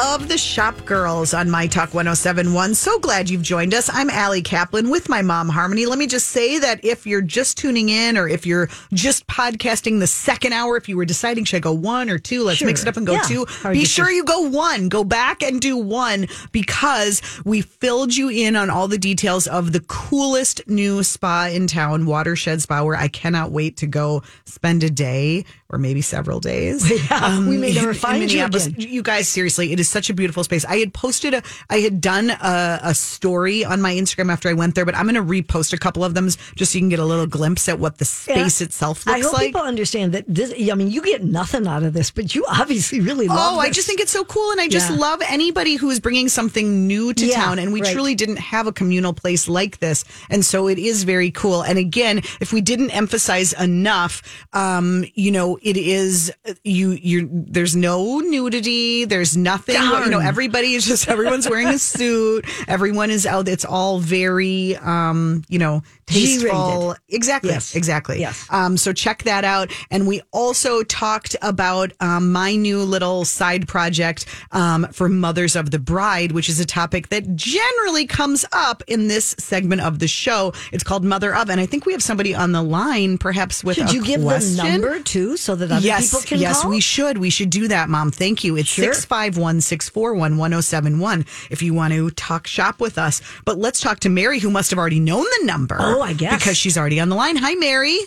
of the Shop Girls on My Talk 1071. So glad you've joined us. I'm Allie Kaplan with my mom, Harmony. Let me just say that if you're just tuning in or if you're just podcasting the second hour, if you were deciding, should I go one or two? Let's Sure. mix it up and go Yeah. two. Hard Be sure you go one. Go back and do one because we filled you in on all the details of the coolest new spa in town, Watershed Spa, where I cannot wait to go spend a day or maybe several days. Um, we may never in find you again. You guys, seriously, it is such a beautiful space. I had posted a, I had done a, a story on my Instagram after I went there, but I'm going to repost a couple of them just so you can get a little glimpse at what the space Yeah. itself I looks hope like. people understand that this. I mean, you get nothing out of this, but you obviously really love. It. Oh, I just think it's so cool. And I just Yeah. love anybody who is bringing something new to Yeah, town. And we right. truly didn't have a communal place like this. And so it is very cool. And again, if we didn't emphasize enough, um, you know, it is you, you, there's no nudity. There's nothing, you know, everybody is just, everyone's wearing a suit. Everyone is out. It's all very, um, you know, tasteful. G-rated. Exactly. Yes. Exactly. Yes. Um, so check that out. And we also talked about um, my new little side project um, for Mothers of the Bride, which is a topic that generally comes up in this segment of the show. It's called Mother of, and I think we have somebody on the line, perhaps with Should you give question. the number too, so that other yes, people can yes, call? we should. We should do that, Mom. Thank you. It's six five one six four one one zero seven one. If you want to talk shop with us, but let's talk to Mary, who must have already known the number. Oh, I guess. because she's already on the line. Hi, Mary.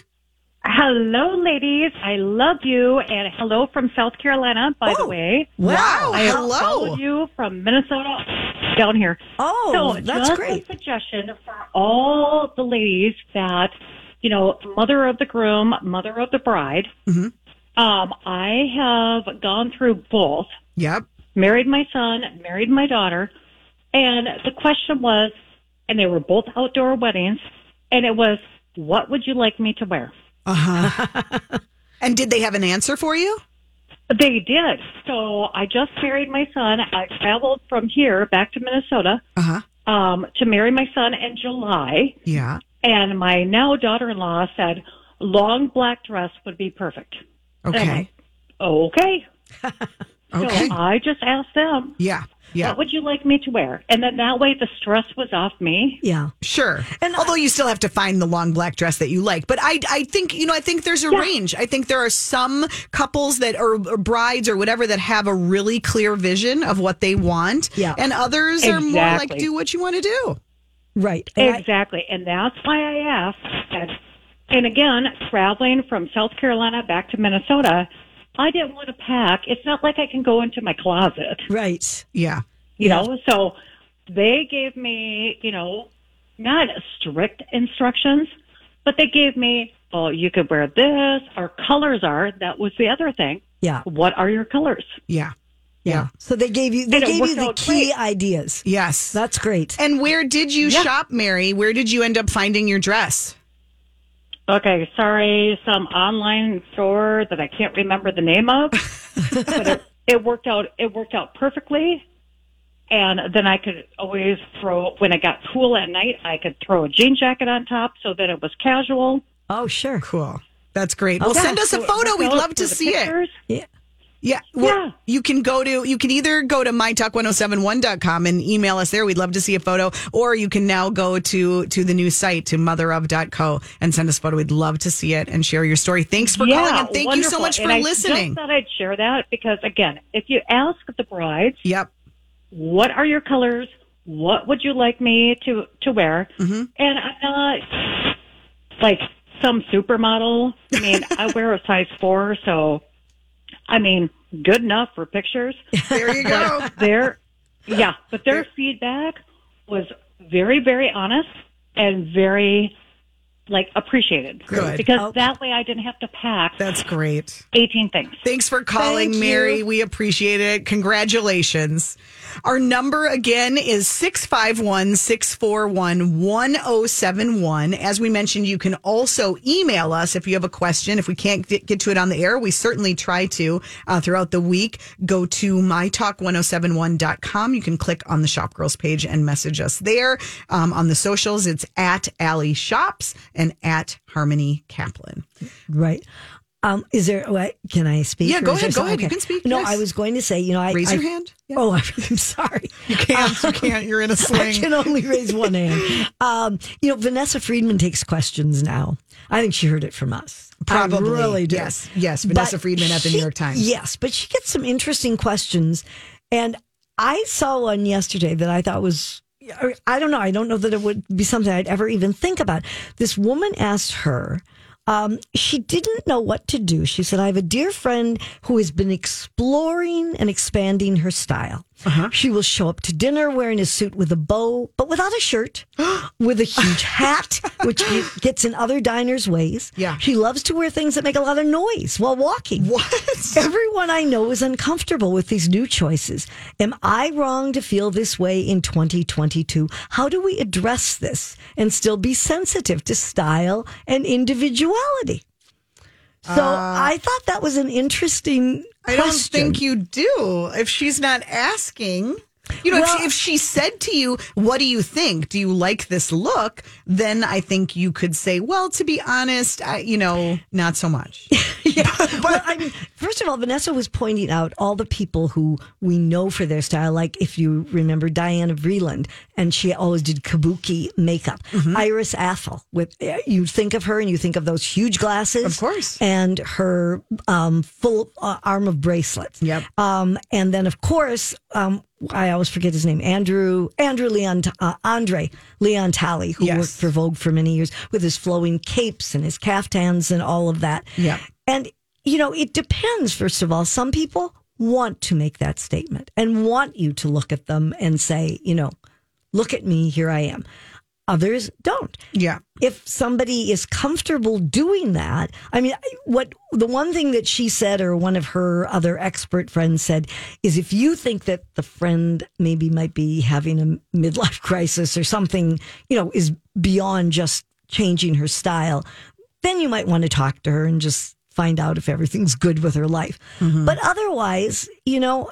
Hello, ladies. I love you, and hello from South Carolina. By the Oh, way, Wow. I hello. followed you from Minnesota down here. Oh, so that's just great. a suggestion for all the ladies that you know, mother of the groom, mother of the bride. Mm-hmm. Um, I have gone through both. Yep. Married my son, married my daughter, and the question was, and they were both outdoor weddings, and it was, what would you like me to wear? Uh huh. and did they have an answer for you? They did. So I just married my son. I traveled from here back to Minnesota Uh huh. um, to marry my son in July. Yeah. And my now daughter-in-law said long black dress would be perfect. Okay. like, okay. Okay. So I just asked them, Yeah. Yeah. what would you like me to wear? And then that way the stress was off me. Yeah. Sure. And although you still have to find the long black dress that you like, but I, I think you know, I think there's a Yeah. range. I think there are some couples that are or brides or whatever that have a really clear vision of what they want, Yeah. and others are more like do what you want to do. Right. And I- Exactly. And that's why I asked. And, and again, traveling from South Carolina back to Minnesota, I didn't want to pack. It's not like I can go into my closet, right. Yeah. you know? So they gave me, you know, not strict instructions, but they gave me, oh, you could wear this. Our colors are, that was the other thing. Yeah. What are your colors? Yeah. Yeah. So they gave you they And gave you the key great. ideas. Yes. That's great. and where did you Yeah. shop, Mary? Where did you end up finding your dress? Okay, sorry, some online store that I can't remember the name of, but it, it worked out. It worked out perfectly, and then I could always throw when it got cool at night. I could throw a jean jacket on top so that it was casual. Oh, sure. Cool. That's great. Well, Yeah, send us a photo. worked We'd love to for the see it. Yeah. Yeah. Well, Yeah. You can go to, you can either go to mytalk1071.com and email us there. We'd love to see a photo. Or you can now go to, to the new site, to motherof.co and send us a photo. We'd love to see it and share your story. Thanks for yeah, calling and thank you so much for And I listening. Just thought I'd share that because again, if you ask the brides, Yep. what are your colors? What would you like me to to wear? Mm-hmm. And I'm not like some supermodel. I mean, I wear a size four, so I mean, good enough for pictures. There you go. Their yeah, but their feedback was very, very honest and very like appreciated. Good. Because Oh. that way I didn't have to pack That's great. 18 things. Thanks for calling, Thank you. Mary. We appreciate it. Congratulations. Our number again is 651 641 1071. As we mentioned, you can also email us if you have a question. If we can't get, to it on the air, we certainly try to uh, throughout the week. Go to mytalk1071.com. You can click on the Shop Girls page and message us there. Um, on the socials, it's at Allie Shops and at Harmony Kaplan. Right. Um, is there? What, can I speak? Yeah, go ahead, go ahead. You can speak, No, yes. I was going to say. You know, I Raise I- your hand. Yeah. Oh, I'm sorry. You can't. You can't. You're in a sling. I can only raise one hand. Um, you know, Vanessa Friedman takes questions now. I think she heard it from us. Probably. I really do. Yes. Yes. Vanessa But Friedman at the she- New York Times. Yes, but she gets some interesting questions. And I saw one yesterday that I thought was, I don't know, I don't know that it would be something I'd ever even think about. This woman asked her, um, she didn't know what to do. She said, I have a dear friend who has been exploring and expanding her style. Uh-huh. She will show up to dinner wearing a suit with a bow, but without a shirt, with a huge hat, which gets in other diners' ways. Yeah. She loves to wear things that make a lot of noise while walking. What? Everyone I know is uncomfortable with these new choices. Am I wrong to feel this way in 2022? How do we address this and still be sensitive to style and individuality? So I thought that was an interesting Uh, I don't think you do. If she's not asking, you know, if, she, if she said to you, "What do you think? Do you like this look?" Then I think you could say, "Well, to be honest, I, you know, not so much." yeah. well, I mean, first of all, Vanessa was pointing out all the people who we know for their style. Like if you remember Diana Vreeland, and she always did kabuki makeup. Mm-hmm. Iris Apfel, with you think of her and you think of those huge glasses, Of course. and her um, full uh, arm of bracelets. Yep. Um, and then of course, um, I always forget his name, Andrew Andrew Leon uh, Andre Leon Talley, who Yes. worked for Vogue for many years with his flowing capes and his caftans and all of that. Yeah, And, you know, it depends, first of all. Some people want to make that statement and want you to look at them and say, you know, look at me, here I am. Others don't. yeah. If somebody is comfortable doing that, I mean, what the one thing that she said, or one of her other expert friends said, is if you think that the friend maybe might be having a midlife crisis or something, you know, is beyond just changing her style, then you might want to talk to her and just find out if everything's good with her life. Mm-hmm. But otherwise, you know,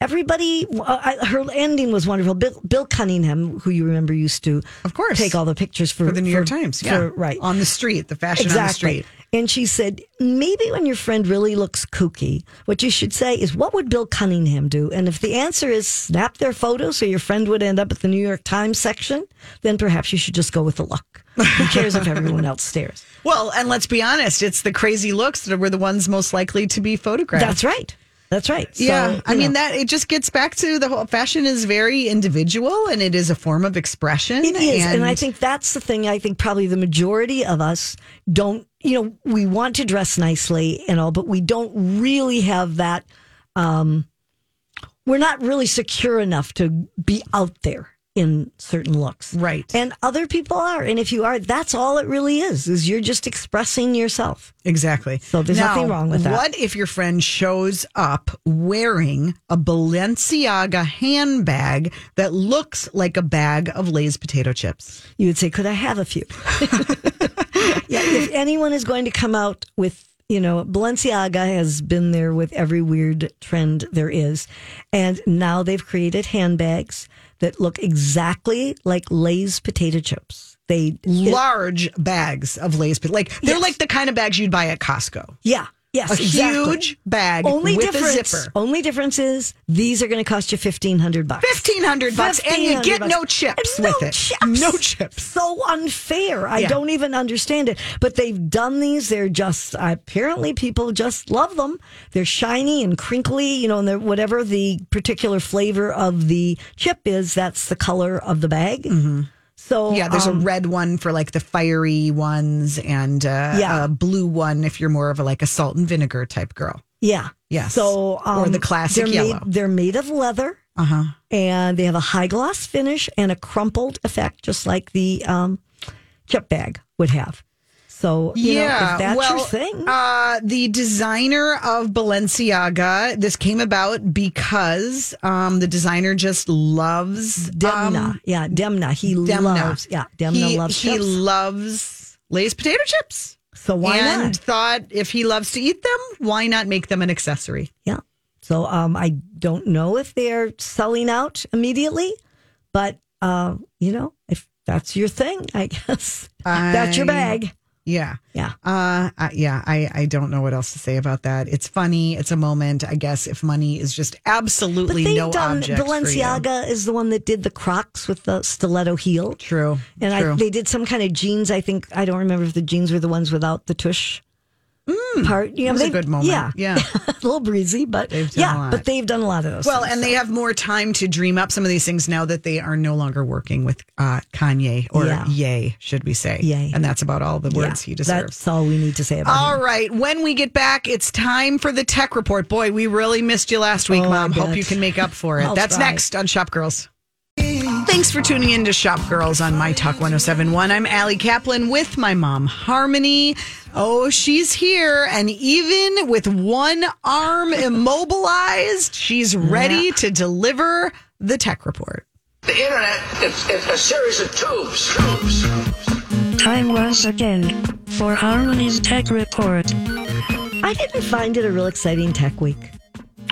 everybody, uh, I, her ending was wonderful. Bill, Bill Cunningham, who you remember used to, Of course. take all the pictures for, For the New York for- Times, for- yeah, right. on the street, the fashion on the street. And she said, maybe when your friend really looks kooky, what you should say is, what would Bill Cunningham do? And if the answer is snap their photo so your friend would end up at the New York Times section, then perhaps you should just go with the look. Who cares if everyone else stares? Well, and let's be honest, it's the crazy looks that were the ones most likely to be photographed. That's right. That's right. So, yeah, I you mean that it just gets back to the whole fashion is very individual and it is a form of expression. It is. And, I think that's the thing. I think probably the majority of us don't, you know, we want to dress nicely and all, but we don't really have that. Um, we're not really secure enough to be out there in certain looks. Right. And other people are. And if you are, that's all it really is, is you're just expressing yourself. Exactly. So there's Now, nothing wrong with that. What if your friend shows up wearing a Balenciaga handbag that looks like a bag of Lay's potato chips? You would say, could I have a few? yeah, if anyone is going to come out with, you know, Balenciaga has been there with every weird trend there is. And now they've created handbags that look exactly like Lay's potato chips. They, Large bags of Lay's, like they're Yes. like the kind of bags you'd buy at Costco. yeah, yes, A exactly. huge bag Only with a difference, zipper. only difference is these are going to cost you fifteen hundred bucks. Fifteen hundred bucks, and you get bucks. no chips And with no it. Chips. No chips. So unfair. I Yeah. don't even understand it. But they've done these. They're just apparently people just love them. They're shiny and crinkly. You know, and they're whatever the particular flavor of the chip is, that's the color of the bag. Mm-hmm. So Yeah, there's um, a red one for like the fiery ones, and uh, Yeah. a blue one if you're more of a like a salt and vinegar type girl. yeah. Yes. So um, Or the classic they're yellow. Made, they're made of leather. Uh huh. and they have a high gloss finish and a crumpled effect, just like the um, chip bag would have. So, you know, if that's well, your thing, Uh, the designer of Balenciaga, this came about because um, the designer just loves Demna, um, yeah, Demna, he Demna. loves, yeah, Demna he, loves he chips. loves Lay's potato chips. so why and not? thought if he loves to eat them, why not make them an accessory? Yeah. So, um, I don't know if they're selling out immediately, but uh, you know, if that's your thing, I guess that's your bag. Yeah. Yeah. Uh, I- yeah. I, I don't know what else to say about that. It's funny. It's a moment. I guess if money is just But absolutely they've no done object. Balenciaga is the one that did the Crocs with the stiletto heel. True. And True. I, they did some kind of jeans. I think I don't remember if the jeans were the ones without the tush part. Yeah, Mm. was a good moment. Yeah, Yeah. a little breezy, but They've done a yeah, but they've done a lot of those. Well, things, and so. they have more time to dream up some of these things now that they are no longer working with uh, Kanye or Yeah. Ye, should we say? Ye. And that's about all the Yeah, words he deserves. That's all we need to say about All him. right. When we get back, it's time for the tech report. Boy, we really missed you last week, Oh, Mom. Hope you can make up for it. That's try. next on Shop Girls. Thanks for tuning in to Shop Girls on My Talk 1071. I'm Allie Kaplan with my mom, Harmony. Oh, she's here. And even with one arm immobilized, she's ready to deliver the tech report. The internet is, is a series of tubes. Tubes. Time once again for Harmony's Tech Report. I didn't find it a real exciting tech week.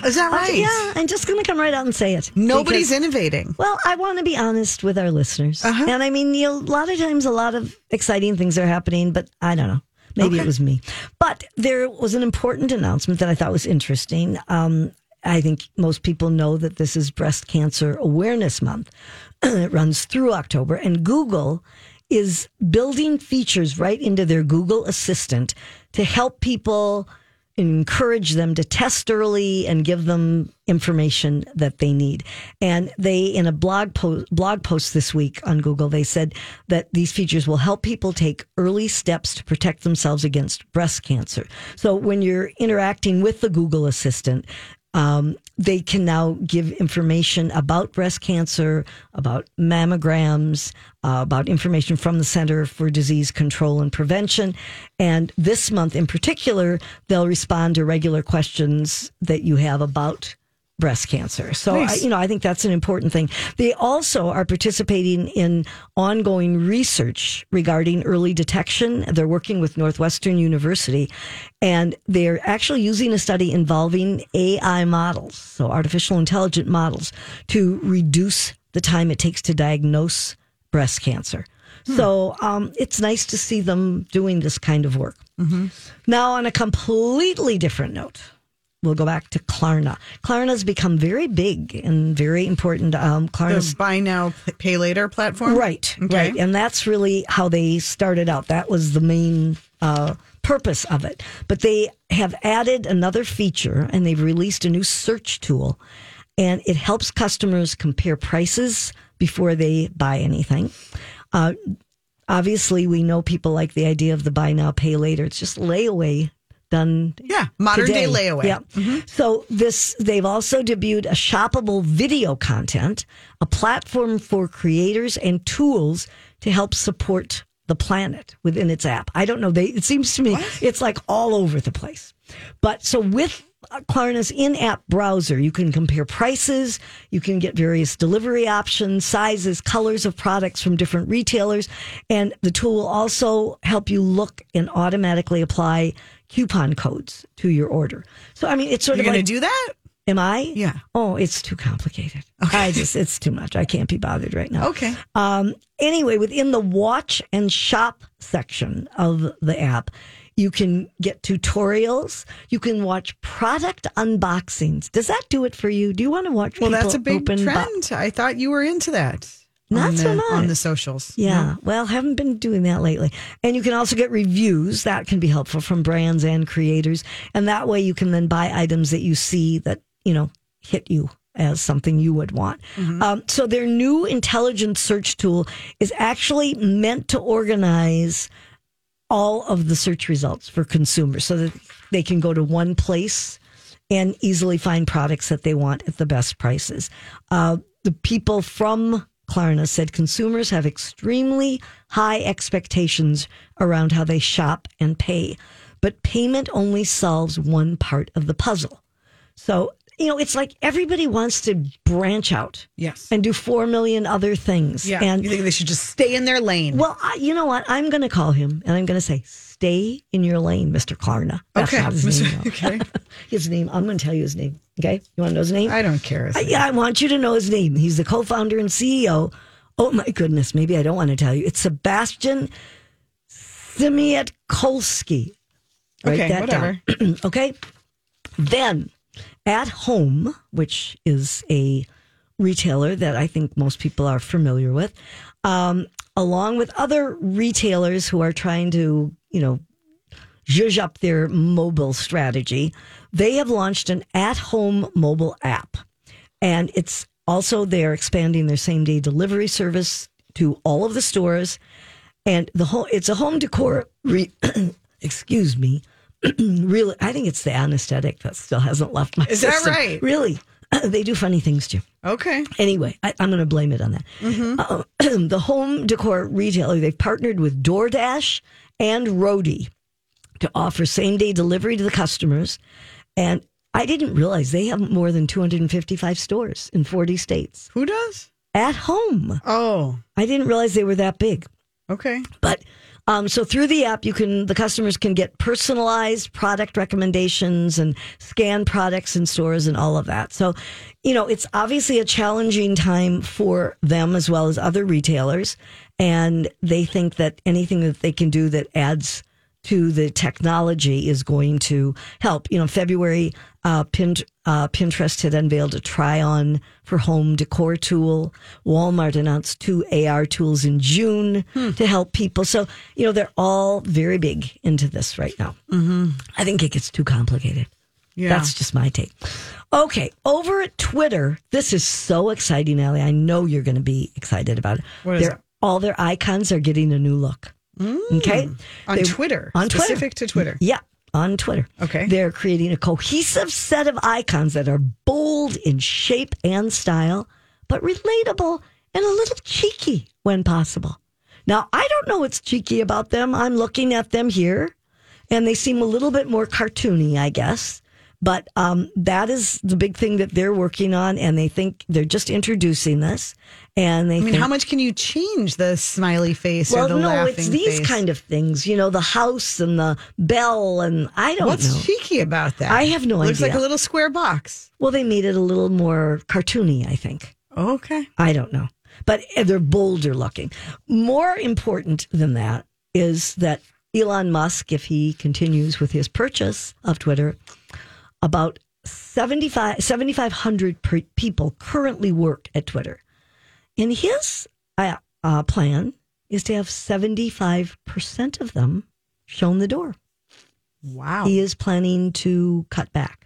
Is that right? yeah, I'm just going to come right out and say it. Nobody's Because- innovating. Well, I want to be honest with our listeners. Uh-huh. And I mean, you know, a lot of times a lot of exciting things are happening, but I don't know. Maybe it was me. But there was an important announcement that I thought was interesting. Um, I think most people know that this is Breast Cancer Awareness Month. it runs through October, and Google is building features right into their Google Assistant to help people encourage them to test early and give them information that they need. And they, in a blog post, blog post this week on Google, they said that these features will help people take early steps to protect themselves against breast cancer. So when you're interacting with the Google Assistant, um, they can now give information about breast cancer, about mammograms, uh, about information from the Center for Disease Control and Prevention. And this month in particular, they'll respond to regular questions that you have about breast cancer. So, I, you know, I think that's an important thing. They also are participating in ongoing research regarding early detection. They're working with Northwestern University and they're actually using a study involving AI models, so artificial intelligent models, to reduce the time it takes to diagnose breast cancer. So um, it's nice to see them doing this kind of work. Now, on a completely different note, we'll go back to Klarna. Klarna's become very big and very important. Um, Klarna's The buy now, pay later platform? Right, Okay. right. And that's really how they started out. That was the main uh, purpose of it. But they have added another feature and they've released a new search tool. And it helps customers compare prices before they buy anything. Uh, obviously, we know people like the idea of the buy now, pay later. It's just layaway done Yeah. Modern day today. layaway. Yeah. Mm-hmm. So this they've also debuted a shoppable video content, a platform for creators and tools to help support the planet within its app. I don't know. They it seems to me it's like all over the place. But so with Klarna's in-app browser, you can compare prices, you can get various delivery options, sizes, colors of products from different retailers, and the tool will also help you look and automatically apply coupon codes to your order. So I mean, it's sort You're of going like to do that? Am I? Yeah. Oh, it's too complicated. I just, it's too much. I can't be bothered right now. Okay. Um, anyway, within the watch and shop section of the app, you can get tutorials. You can watch product unboxings. Does that do it for you? Do you want to watch? Well, that's a big open bo- trend. I thought you were into that. Not on so the, much. on the socials. Yeah. Well, haven't been doing that lately. And you can also get reviews. That can be helpful from brands and creators. And that way you can then buy items that you see that, you know, hit you as something you would want. Um, so their new intelligent search tool is actually meant to organize all of the search results for consumers so that they can go to one place and easily find products that they want at the best prices. Uh, the people from Klarna said consumers have extremely high expectations around how they shop and pay, but payment only solves one part of the puzzle. So, you know, it's like everybody wants to branch out Yes. and do 4 million other things. Yeah. And you think they should just stay in their lane? well, I, you know what? I'm going to call him and I'm going to say, stay in your lane, Mr. Klarna. That's Okay. not his name. though. Okay. his name. I'm going to tell you his name. Okay. You want to know his name? I don't care. I, yeah, I want you to know his name. He's the co-founder and CEO. Oh my goodness. Maybe I don't want to tell you. It's Sebastian Siemiatkowski. Write Okay, that whatever. down. okay. Then at home, which is a retailer that I think most people are familiar with, um, along with other retailers who are trying to, you know, zhuzh up their mobile strategy, they have launched an at home mobile app. And it's also, they're expanding their same day delivery service to all of the stores. And the whole, it's a home decor, re, excuse me, really, I think it's the anesthetic that still hasn't left my Is that right? Really. they do funny things too. Okay. Anyway, I, I'm going to blame it on that. Uh, the home decor retailer, they've partnered with DoorDash and Roadie to offer same day delivery to the customers. And I didn't realize they have more than 255 stores in 40 states Who does? at home. Oh, I didn't realize they were that big. okay. But um, so through the app, you can the customers can get personalized product recommendations and scan products in stores and all of that. So, you know, it's obviously a challenging time for them as well as other retailers, and they think that anything that they can do that adds to the technology is going to help. You know, February, uh, uh, Pinterest had unveiled a try on for home decor tool. Walmart announced two AR tools in June to help people. So, you know, they're all very big into this right now. Mm-hmm. I think it gets too complicated. Yeah. That's just my take. Okay, over at Twitter, this is so exciting, Allie. I know you're going to be excited about it. What is Their- it? All their icons are getting a new look. Okay, On They- Twitter. on Twitter. Specific to Twitter. Yeah, on Twitter. Okay. They're creating a cohesive set of icons that are bold in shape and style, but relatable and a little cheeky when possible. Now, I don't know what's cheeky about them. I'm looking at them here, and they seem a little bit more cartoony, I guess. But um, that is the big thing that they're working on, and they think they're just introducing this. And they I mean, think, how much can you change the smiley face well, or the no, laughing it's these face? kind of things, you know, the house and the bell, and I don't know. What's know. cheeky about that? I have no idea. It Looks like a little square box. Well, they made it a little more cartoony, I think. Okay. I don't know. But they're bolder looking. More important than that is that Elon Musk, if he continues with his purchase of Twitter, about 75 7,500 per- people currently work at Twitter. And his uh, uh, plan is to have 75% of them shown the door. Wow. He is planning to cut back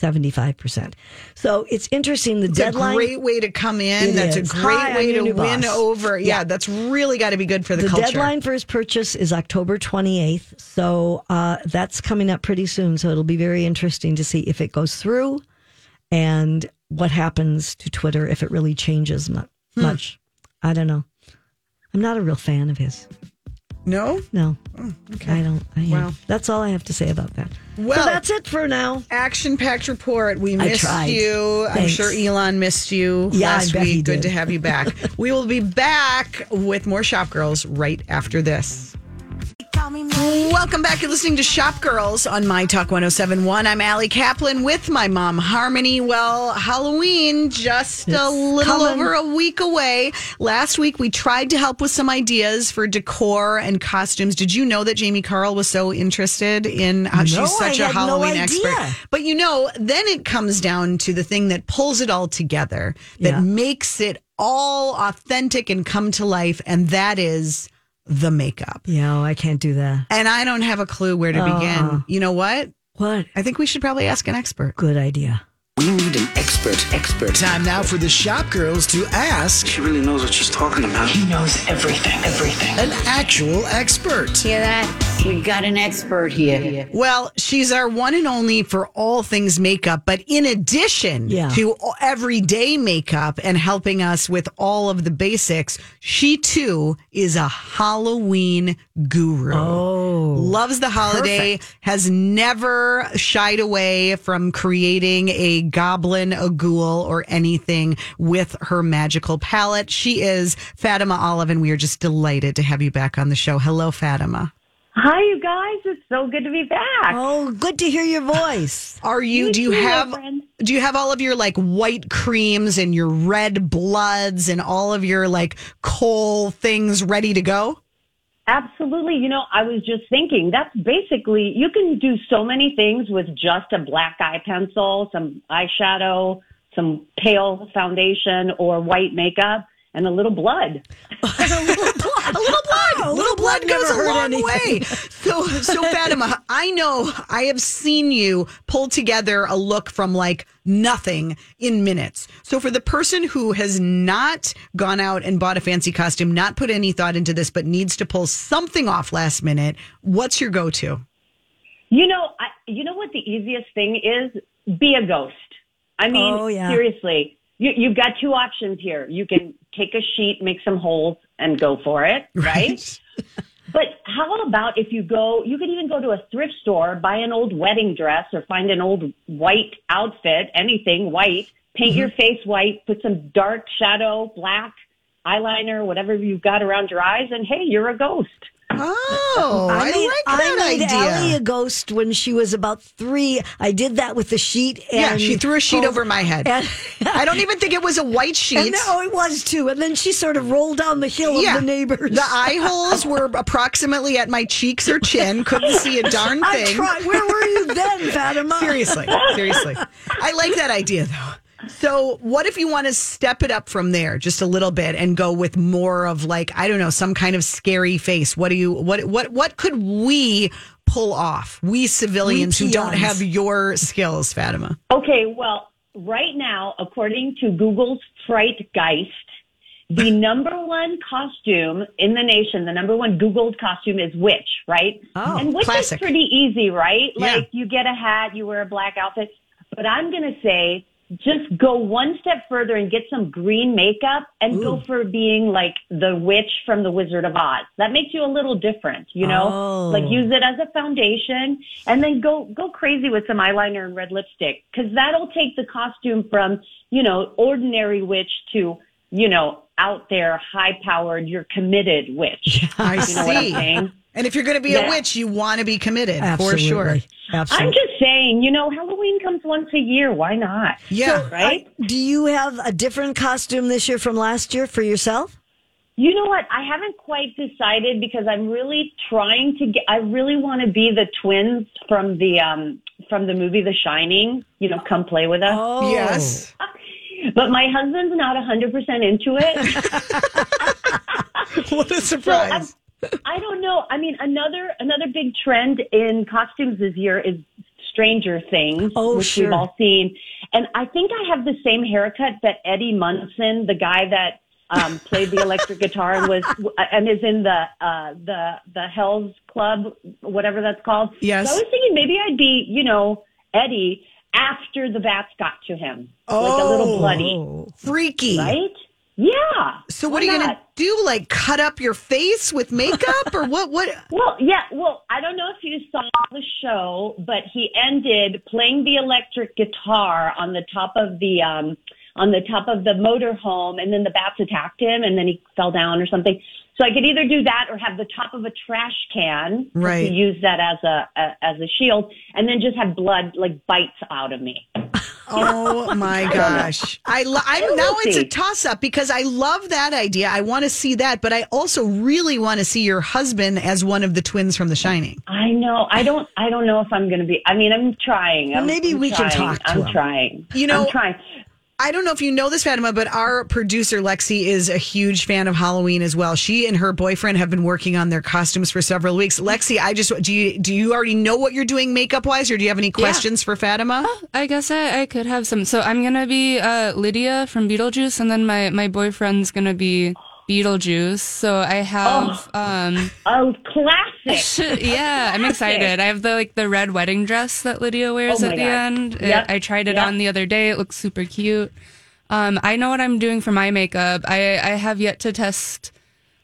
75%. So it's interesting. The It's deadline. a great way to come in. That's is. a great Hi, way to win boss. over. Yeah, Yeah. that's really got to be good for the, the culture. deadline for his purchase is October 28th. So uh, that's coming up pretty soon. So it'll be very interesting to see if it goes through and what happens to Twitter if it really changes mu- Hmm. much. I don't know. I'm not a real fan of his. No? No, Okay. I don't. I. Wow. That's all I have to say about that. Well- so that's it for now. Action packed report. We missed you. I'm sure Elon missed you Yeah, last week. Good did. to have you back. we will be back with more Shop Girls right after this. Welcome back. You're listening to Shop Girls on My Talk 1071. I'm Allie Kaplan with my mom, Harmony. Well, Halloween just a little coming. over a week away. Last week, we tried to help with some ideas for decor and costumes. Did you know that Jamie Carl was so interested in how No, she's such I a no Halloween idea. expert? But you know, then it comes down to the thing that pulls it all together, that Yeah. makes it all authentic and come to life, and that is the makeup. Yeah, oh, I can't do that. And I don't have a clue where to begin. Uh-uh. You know what? What? I think we should probably ask an expert. Good idea. Mm. We need an expert, expert. Time now for the shop girls to ask She really knows what she's talking about. He knows everything, everything. an actual expert. Hear that? We got an expert here. Well, she's our one and only for all things makeup, but in addition Yeah. to everyday makeup and helping us with all of the basics, she too is a Halloween guru. Oh. Loves the holiday, has never shied away from creating a goblin, a ghoul, or anything with her magical palette. She is Fatima Olive, and we are just delighted to have you back on the show. Hello, Fatima. Hi, you guys. It's so good to be back. Oh, good to hear your voice. Are you? Me Do you too, have? Do you have all of your like white creams and your red bloods and all of your like coal things ready to go? Absolutely. You know, I was just thinking that's basically, you can do so many things with just a black eye pencil, some eyeshadow, some pale foundation or white makeup and a little blood. a little blood. Oh, a little blood. A little blood never goes a long anything. way. So, so Fatima, I know I have seen you pull together a look from like nothing in minutes. So, for the person who has not gone out and bought a fancy costume, not put any thought into this, but needs to pull something off last minute, what's your go-to? You know, I, you know what the easiest thing is? Be a ghost. I mean, Oh, yeah. seriously, you, you've got two options here. You can take a sheet, make some holes, and go for it, right? But how about if you go, you could even go to a thrift store, buy an old wedding dress or find an old white outfit, anything white, paint mm-hmm. your face white, put some dark shadow, black eyeliner, whatever you've got around your eyes, and hey, you're a ghost. Oh, I, made, like I made idea. Allie a ghost when she was about three. I did that with the sheet. And yeah, she threw a sheet pulled- over my head. And, I don't even think it was a white sheet. oh, it was too. And then she sort of rolled down the hill yeah, of the neighbors. The eye holes were approximately at my cheeks or chin. Couldn't see a darn I thing. tried. Where were you then, Fatima? Seriously, seriously. I like that idea though. So, what if you want to step it up from there just a little bit and go with more of like I don't know, some kind of scary face? What do you what what what could we pull off? We civilians who don't have your skills, Fatima. Okay, well, right now, according to Google's Frightgeist, the number one costume in the nation, the number one Googled costume is witch, right? Oh, and witch classic. is pretty easy, right? Yeah. Like you get a hat, you wear a black outfit. But I'm going to say just go one step further and get some green makeup and go for being like the witch from the Wizard of Oz. That makes you a little different, you know? Oh. Like use it as a foundation and then go go crazy with some eyeliner and red lipstick cuz that'll take the costume from, you know, ordinary witch to, you know, out there high-powered, you're committed witch. I You know what I'm see. saying? And if you're going to be a witch, you want to be committed Absolutely. for sure. Absolutely. I'm just saying, you know, Halloween comes once a year. Why not? Yeah. Right? Do you have a different costume this year from last year for yourself? You know what? I haven't quite decided because I'm really trying to get. I really want to be the twins from the um from the movie The Shining. You know, come play with us. Oh, Yes. But my husband's not 100 percent into it. what a surprise. I don't know. I mean, another another big trend in costumes this year is Stranger Things, Oh, which sure. we've all seen. And I think I have the same haircut that Eddie Munson, the guy that um, played the electric guitar and was and is in the uh, the the Hell's Club, whatever that's called. Yes. So I was thinking maybe I'd be, you know, Eddie after the bats got to him, like a Oh. little bloody, Freaky. right? Yeah. So what are you going to do? Like cut up your face with makeup or what? What? Well, yeah. Well, I don't know if you saw the show, but he ended playing the electric guitar on the top of the um on the top of the motorhome, and then the bats attacked him, and then he fell down or something. So I could either do that or have the top of a trash can Right. He use that as a, a as a shield, and then just have blood like bites out of me. Oh my gosh! I lo- I'm We'll now it's a toss up because I love that idea. I want to see that, but I also really want to see your husband as one of the twins from The Shining. I know. I don't. I don't know if I'm going to be. I mean, I'm trying. I'm, Maybe I'm we can talk to I'm him. trying. You know- I'm trying. I don't know if you know this, Fatima, but our producer Lexi is a huge fan of Halloween as well. She and her boyfriend have been working on their costumes for several weeks. Lexi, I just do you do you already know what you're doing makeup wise, or do you have any questions for Fatima? I guess I, I could have some. So I'm gonna be uh, Lydia from Beetlejuice, and then my my boyfriend's gonna be Beetlejuice. So I have um Oh, classic. yeah, I'm excited. I have the like the red wedding dress that Lydia wears Oh at the God. end. It- I tried it Yep. on the other day. It looks super cute. Um, I know what I'm doing for my makeup. I I have yet to test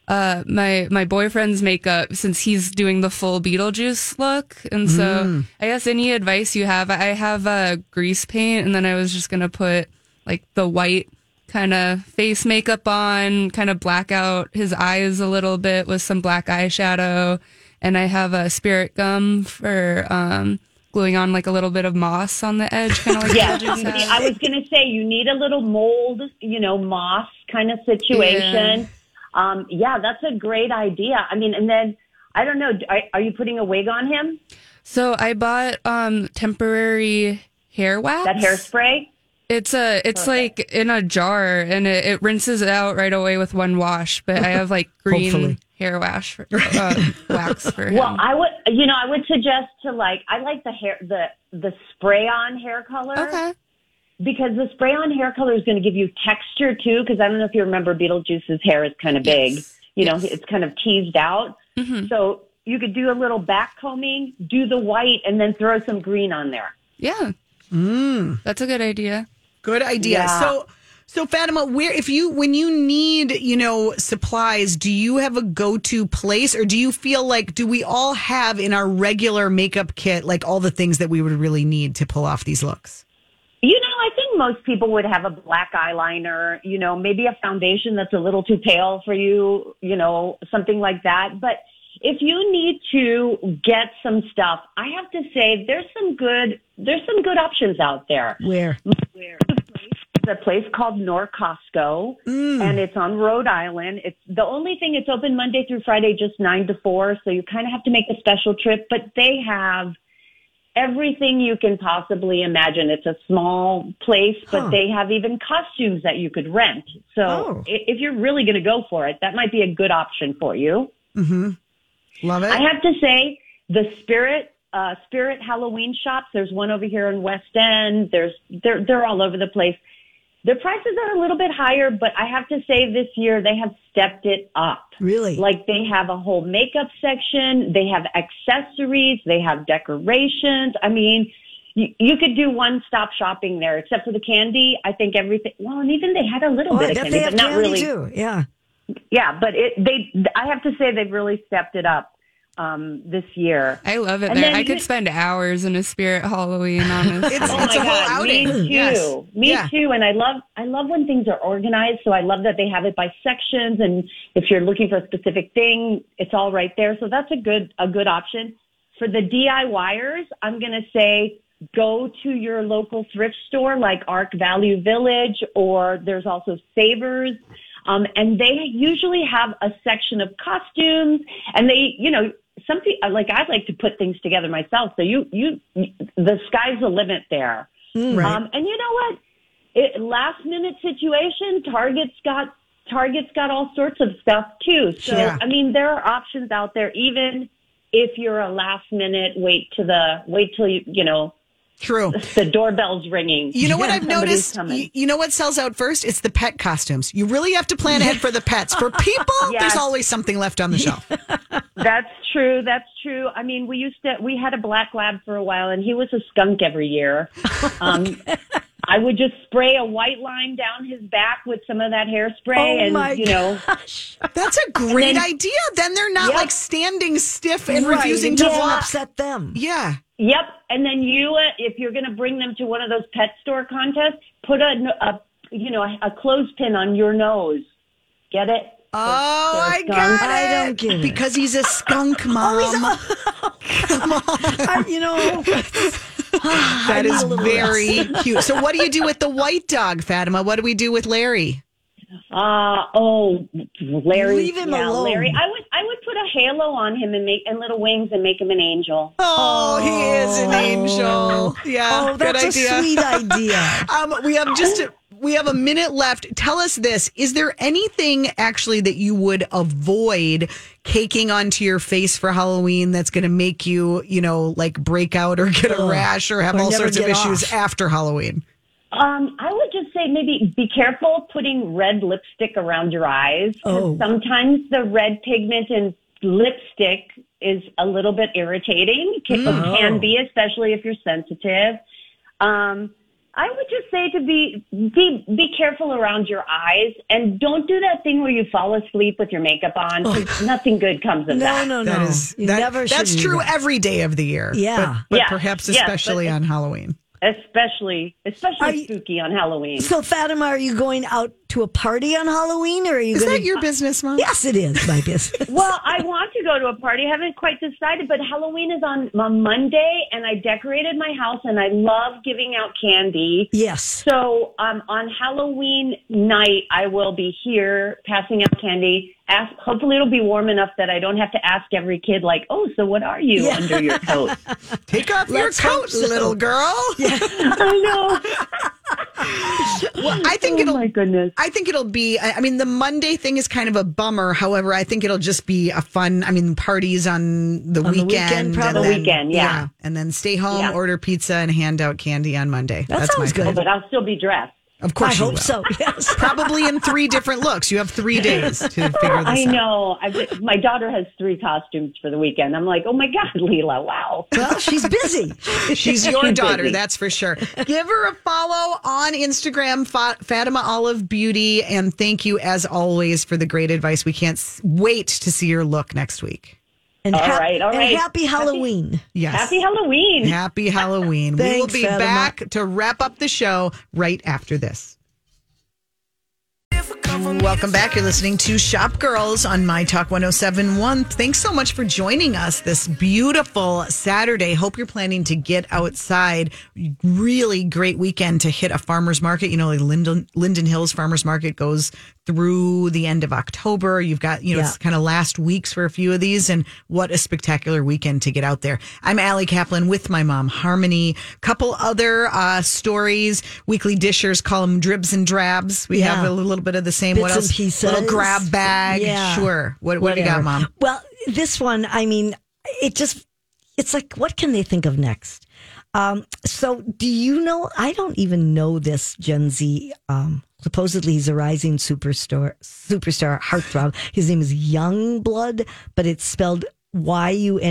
uh my my boyfriend's makeup since he's doing the full Beetlejuice look. And so Mm. I guess any advice you have, I have uh grease paint and then I was just gonna put like the white kind of face makeup on, kind of black out his eyes a little bit with some black eyeshadow. And I have a spirit gum for um gluing on like a little bit of moss on the edge, kind of like Yeah. I was going to say you need a little mold, you know, moss kind of situation. Um, yeah, that's a great idea. I mean, and then I don't know. Are, are you putting a wig on him? So I bought um temporary hair wax. That hairspray? It's a it's like in a jar and it, it rinses it out right away with one wash. But I have like green Hopefully. hair wash for, uh, wax for him. Well, I would, you know, I would suggest to like, I like the hair, the the spray on hair color. okay. because the spray on hair color is going to give you texture too. Because I don't know if you remember Beetlejuice's hair is kind of big. Yes. You know, it's kind of teased out. So you could do a little back combing, do the white, and then throw some green on there. Yeah. Mm. That's a good idea. Good idea. Yeah. So, so Fatima, where if you when you need you know supplies, do you have a go to place, or do you feel like do we all have in our regular makeup kit like all the things that we would really need to pull off these looks? You know, I think most people would have a black eyeliner, you know, maybe a foundation that's a little too pale for you, you know, something like that. But if you need to get some stuff, I have to say there's some good there's some good options out there. Where? It's a place called Norcostco, mm. and it's on Rhode Island. It's the only thing. It's open Monday through Friday, just nine to four. So you kind of have to make a special trip, but they have everything you can possibly imagine. It's a small place, but Huh. they have even costumes that you could rent. So Oh. if you're really going to go for it, that might be a good option for you. Mm-hmm. Love it. I have to say, the Spirit uh, Spirit Halloween shops. There's one over here in West End. There's they're they're all over the place. Their prices are a little bit higher, but I have to say this year they have stepped it up. Really? Like they have a whole makeup section, they have accessories, they have decorations. I mean, you, you could do one stop shopping there, except for the candy. I think everything. Well, and even they had a little Oh, bit of candy, but not candy really. too. Yeah. Yeah, but it they. I have to say they've really stepped it up um, this year. I love it And there. then I you- could spend hours in a spirit Halloween, honestly. It's- Oh my a whole god, outing. me too. Yes. Me Yeah. too. And I love I love when things are organized. So I love that they have it by sections, and if you're looking for a specific thing, it's all right there. So that's a good a good option for the DIYers. I'm gonna say go to your local thrift store like Arc Value Village, or there's also Savers. Um, and they usually have a section of costumes, and they, you know, some people like I like to put things together myself. So you, you, the sky's the limit there. Right. Um, and you know what? It, last minute situation. Target's got Target's got all sorts of stuff too. So Yeah. I mean, there are options out there. Even if you're a last minute, wait to the wait till you you know True. the doorbell's ringing. You know what I've noticed? You, you know what sells out first? It's the pet costumes. You really have to plan ahead for the pets. For people, Yes. there's always something left on the shelf. That's true. That's true. I mean, we used to, we had a black lab for a while and he was a skunk every year. Um, I would just spray a white line down his back with some of that hairspray Oh and, my you know, That's a great then- idea. Then they're not Yep. like standing stiff and Right, refusing to doesn't upset them. Yeah. yep. And then you, uh, if you're going to bring them to one of those pet store contests, put a, a you know, a, a clothespin on your nose. Get it? Oh, I skunk. got it. I don't get it. Because he's a skunk, mom. I- you know, that is a very cute. So, what do you do with the white dog, Fatima? What do we do with Larry? Uh, oh, Larry. Leave him yeah, alone. Larry. I would, I would put a halo on him and make, and little wings and make him an angel. Oh, he is an angel. Yeah, oh, that's a sweet idea. Um, we have just a, we have a minute left. Tell us this: Is there anything actually that you would avoid caking onto your face for Halloween that's going to make you, you know, like break out or get a Ugh. rash or have Or all sorts of issues off. after Halloween? Um, I would just say maybe be careful putting red lipstick around your eyes. Oh. Sometimes the red pigment in lipstick is a little bit irritating. It can, Oh. can be, especially if you're sensitive. Um, I would just say to be be be careful around your eyes and don't do that thing where you fall asleep with your makeup on. 'cause nothing good comes of No, that. no, no. That is You that- never should that's do true that. every day of the year. Yeah. but, but Yeah. perhaps Yes, but especially on Halloween. Especially especially Are you- spooky on Halloween. So, Fatima, are you going out to a party on Halloween, or are you Is going that your business, Mom? Yes, it is my business. Well, I want to go to a party. I haven't quite decided, but Halloween is on, on Monday, and I decorated my house, and I love giving out candy. yes. So um, on Halloween night, I will be here passing out candy. Ask, hopefully, it'll be warm enough that I don't have to ask every kid, like, "Oh, so what are you Yeah. under your coat?" Take off Let's your coat, so. little girl. I know. Well, I think Oh it'll. my goodness. I think it'll be. I I mean, the Monday thing is kind of a bummer. However, I think it'll just be a fun. I mean, parties on the the weekend. weekend, and probably. then- The weekend, yeah. and then stay home, Yeah. order pizza, and hand out candy on Monday. That That's sounds my good. Oh, but I'll still be dressed. Of course, I hope will. so. Yes. Probably in three different looks. You have three days to figure this I out. know. I, my daughter has three costumes for the weekend. I'm like, oh my god, Leela, wow. Well, she's busy. She's your She's daughter, busy. that's for sure. Give her a follow on Instagram, Fatima Olive Beauty, and thank you as always for the great advice. We can't wait to see your look next week. And, All right, all and right. happy Halloween. Yes. Happy Halloween. Happy Halloween. we will be Fatima. back to wrap up the show right after this. Welcome back. You're listening to Shop Girls on My Talk 1071. Thanks so much for joining us this beautiful Saturday. Hope you're planning to get outside. Really great weekend to hit a farmer's market. You know, like Linden, Linden Hills Farmer's Market goes through the end of October. You've got, you know, Yeah. it's kind of last weeks for a few of these, and what a spectacular weekend to get out there. I'm Allie Kaplan with my mom, Harmony. Couple other uh, stories. Weekly dishers call them dribs and drabs. We Yeah. have a little bit of the same. what Bits and else? pieces. Little grab bag. Yeah. Sure. What, what do you got, mom? Well, this one, I mean, it just, it's like, what can they think of next? Um, so do you know, I don't even know this Gen Z, um, supposedly he's a rising superstar, superstar heartthrob. His name is Youngblood, but it's spelled Y-U-N-G-B-L-U-D.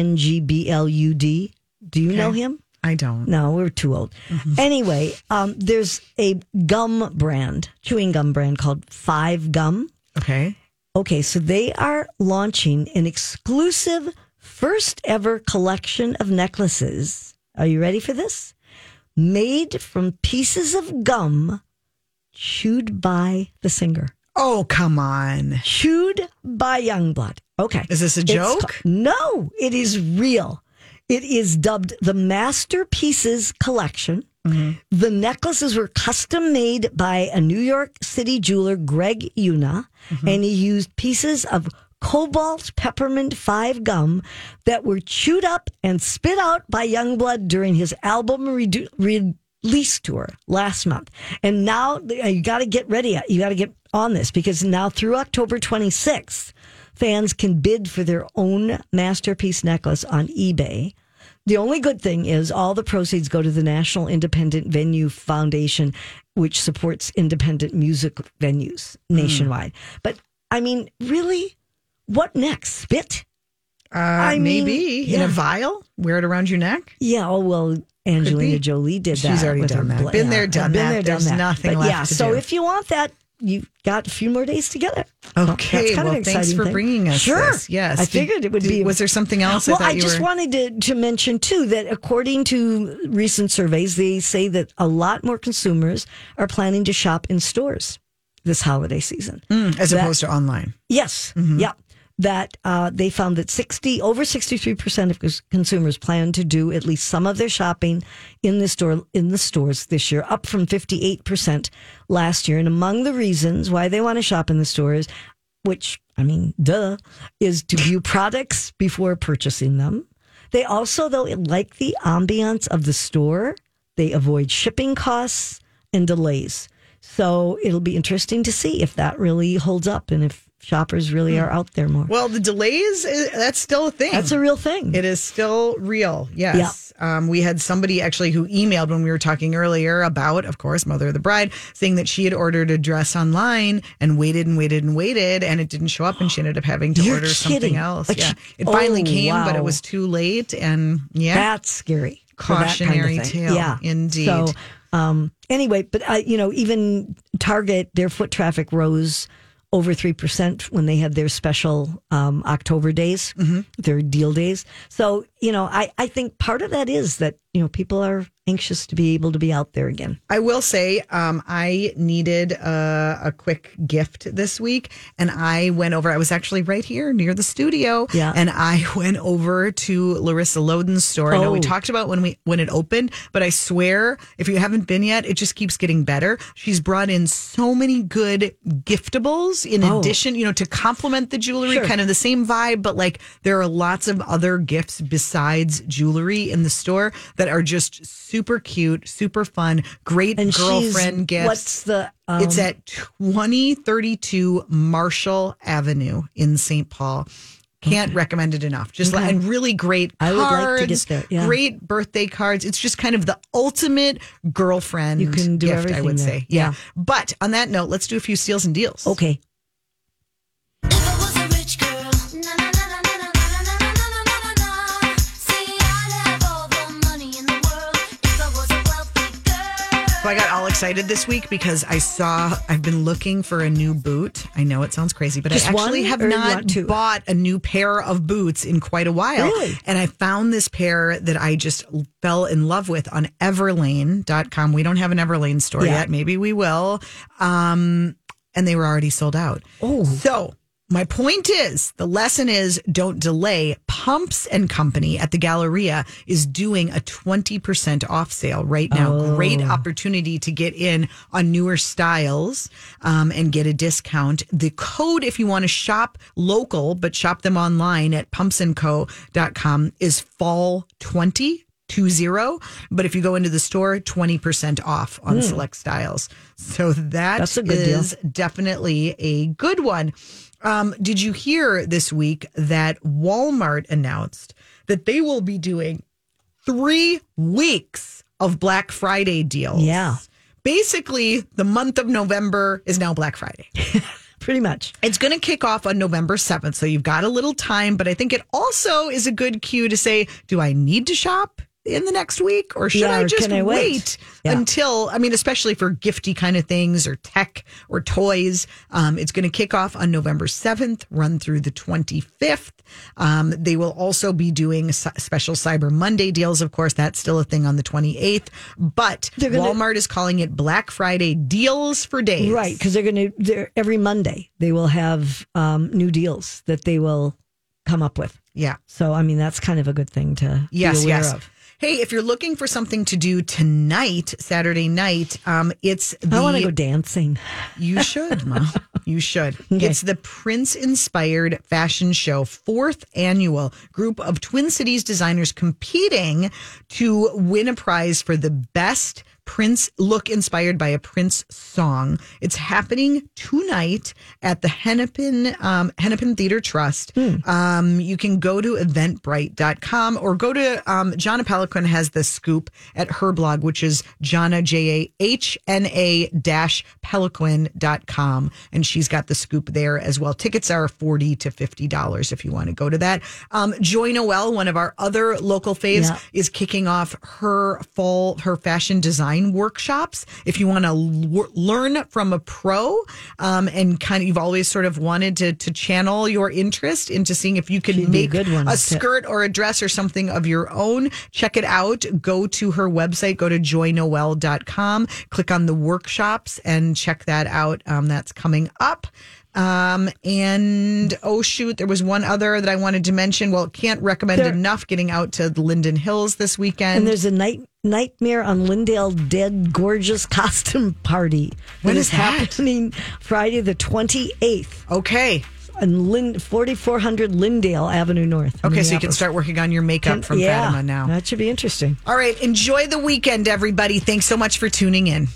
Do you know him? I don't. No, we're too old. Anyway, um, there's a gum brand, chewing gum brand called Five Gum. Okay. Okay, so they are launching an exclusive first ever collection of necklaces. Are you ready for this? Made from pieces of gum chewed by the singer. Oh, come on. Chewed by Yungblud. Okay. Is this a joke? no, it is real. It is dubbed the Masterpieces Collection. Mm-hmm. The necklaces were custom made by a New York City jeweler, Greg Yuna, Mm-hmm. and he used pieces of cobalt peppermint five gum that were chewed up and spit out by Yungblud during his album release tour last month. And now uh, you got to get ready. You got to get on this because now through October 26th, fans can bid for their own masterpiece necklace on eBay. The only good thing is all the proceeds go to the National Independent Venue Foundation, which supports independent music venues nationwide. But I mean, really, what next? Spit? Uh, I mean, maybe in yeah. a vial. Wear it around your neck. Yeah. Oh well, Angelina. Jolie did that. She's already done that. bla- Been there, done been that. There, done There's that. nothing but left yeah. so do. if you want that, you've got a few more days together. So that's Okay. kind of well, an thanks for thing. bringing us Sure. this. Yes. I figured it would be. Was there something else? Well, I I just were. wanted to, to mention too that according to recent surveys, they say that a lot more consumers are planning to shop in stores this holiday season. Mm, as That- opposed to online. Yes. Mm-hmm. Yeah. That uh, they found that 60 over 63% of consumers plan to do at least some of their shopping in the store in the stores this year, up from 58% last year. And among the reasons why they want to shop in the stores, which I mean, duh, is to view products before purchasing them. They also, though, like the ambiance of the store. They avoid shipping costs and delays. So it'll be interesting to see if that really holds up and if shoppers really are out there more. Well, the delays, uh, that's still a thing. That's a real thing. It is still real. Yes. Um, we had somebody actually who emailed when we were talking earlier about, of course, Mother of the Bride, saying that she had ordered a dress online and waited and waited and waited, and it didn't show up, and she ended up having to You're order something else. Like yeah. she- It finally Oh, came, but it was too late. And yeah, That's scary. that kind of Cautionary tale, Yeah. indeed. So, um, anyway, but uh, you know, even Target, their foot traffic rose over 3% when they had their special um, October days, Mm-hmm. their deal days. So, you know, I, I think part of that is that you know, people are anxious to be able to be out there again. I will say, um, I needed a, a quick gift this week, and I went over. I was actually right here near the studio, Yeah. and I went over to Larissa Loden's store. I know we Oh. talked about when we when it opened, but I swear, if you haven't been yet, it just keeps getting better. She's brought in so many good giftables in Oh. addition, you know, to complement the jewelry, Sure. kind of the same vibe, but like there are lots of other gifts besides jewelry in the store that are just super cute, super fun, great And girlfriend gifts. What's the? Um, it's at 2032 Marshall Avenue in St. Paul. Can't recommend it enough. Just Okay. and really great I cards, would like to get there, yeah. great birthday cards. It's just kind of the ultimate girlfriend You can do gift, I would there. say. Yeah. Yeah. But on that note, let's do a few steals and deals. okay. I got all excited this week because I saw I've been looking for a new boot. I know it sounds crazy, but Just I actually have not bought a new pair of boots in quite a while. Really? And I found this pair that I just fell in love with on everlane.com. We don't have an Everlane store Yeah. yet. Maybe we will. Um, and they were already sold out. Oh. So my point is the lesson is don't delay. Pumps and Company at the Galleria is doing a 20% off sale right now. Oh. Great opportunity to get in on newer styles um, and get a discount. The code, if you want to shop local, but shop them online at pumpsandco.com is fall 20. Two zero, but if you go into the store, twenty percent off on select styles. So that. That's a good deal. definitely a good one. Um, did you hear this week that Walmart announced that they will be doing three weeks of Black Friday deals? Yeah. Basically, the month of November is now Black Friday. Pretty much. It's going to kick off on November 7th. So you've got a little time, but I think it also is a good cue to say, do I need to shop? In the next week, or should Yeah, I just I wait? wait Yeah. until? I mean, especially for gifty kind of things or tech or toys. Um, it's going to kick off on November 7th, run through the 25th. Um, they will also be doing special Cyber Monday deals. Of course, that's still a thing on the 28th, but gonna- Walmart is calling it Black Friday deals for days. Right, because they're going to every Monday they will have um, new deals that they will come up with. Yeah. So I mean that's kind of a good thing to Yes, be aware yes. of. Hey, if you're looking for something to do tonight, Saturday night, um, it's the I want to go dancing. You should, Mom. You should. It's the Prince inspired fashion show, fourth annual group of Twin Cities designers competing to win a prize for the best Prince look inspired by a Prince song. It's happening tonight at the Hennepin um, Hennepin Theater Trust. Um, you can go to eventbrite.com or go to um, Jahna Peloquin has the scoop at her blog, which is Jahna J A H N A dash Peloquin.com. And she's got the scoop there as well. Tickets are 40 to $50 if you want to go to that. Um, Joy Noel, one of our other local faves, Yeah. is kicking off her fall, her fashion design workshops. If you want to l- learn from a pro um, and kind of, you've always sort of wanted to, to channel your interest into seeing if you could She'd a make good one a to- skirt or a dress or something of your own. Check it out. Go to her website, go to joynoel.com, click on the workshops and check that out. Um, that's coming up. Um, and oh shoot, there was one other that I wanted to mention. Well, can't recommend There- enough getting out to the Linden Hills this weekend. And there's a night nightmare on Lyndale Dead gorgeous costume party. When that is that? happening Friday the 28th okay. on Lin- 4400 Lyndale Avenue North. Okay, so you can start working on your makeup from yeah, Fatima now. That should be interesting. All right, enjoy the weekend, everybody. Thanks so much for tuning in.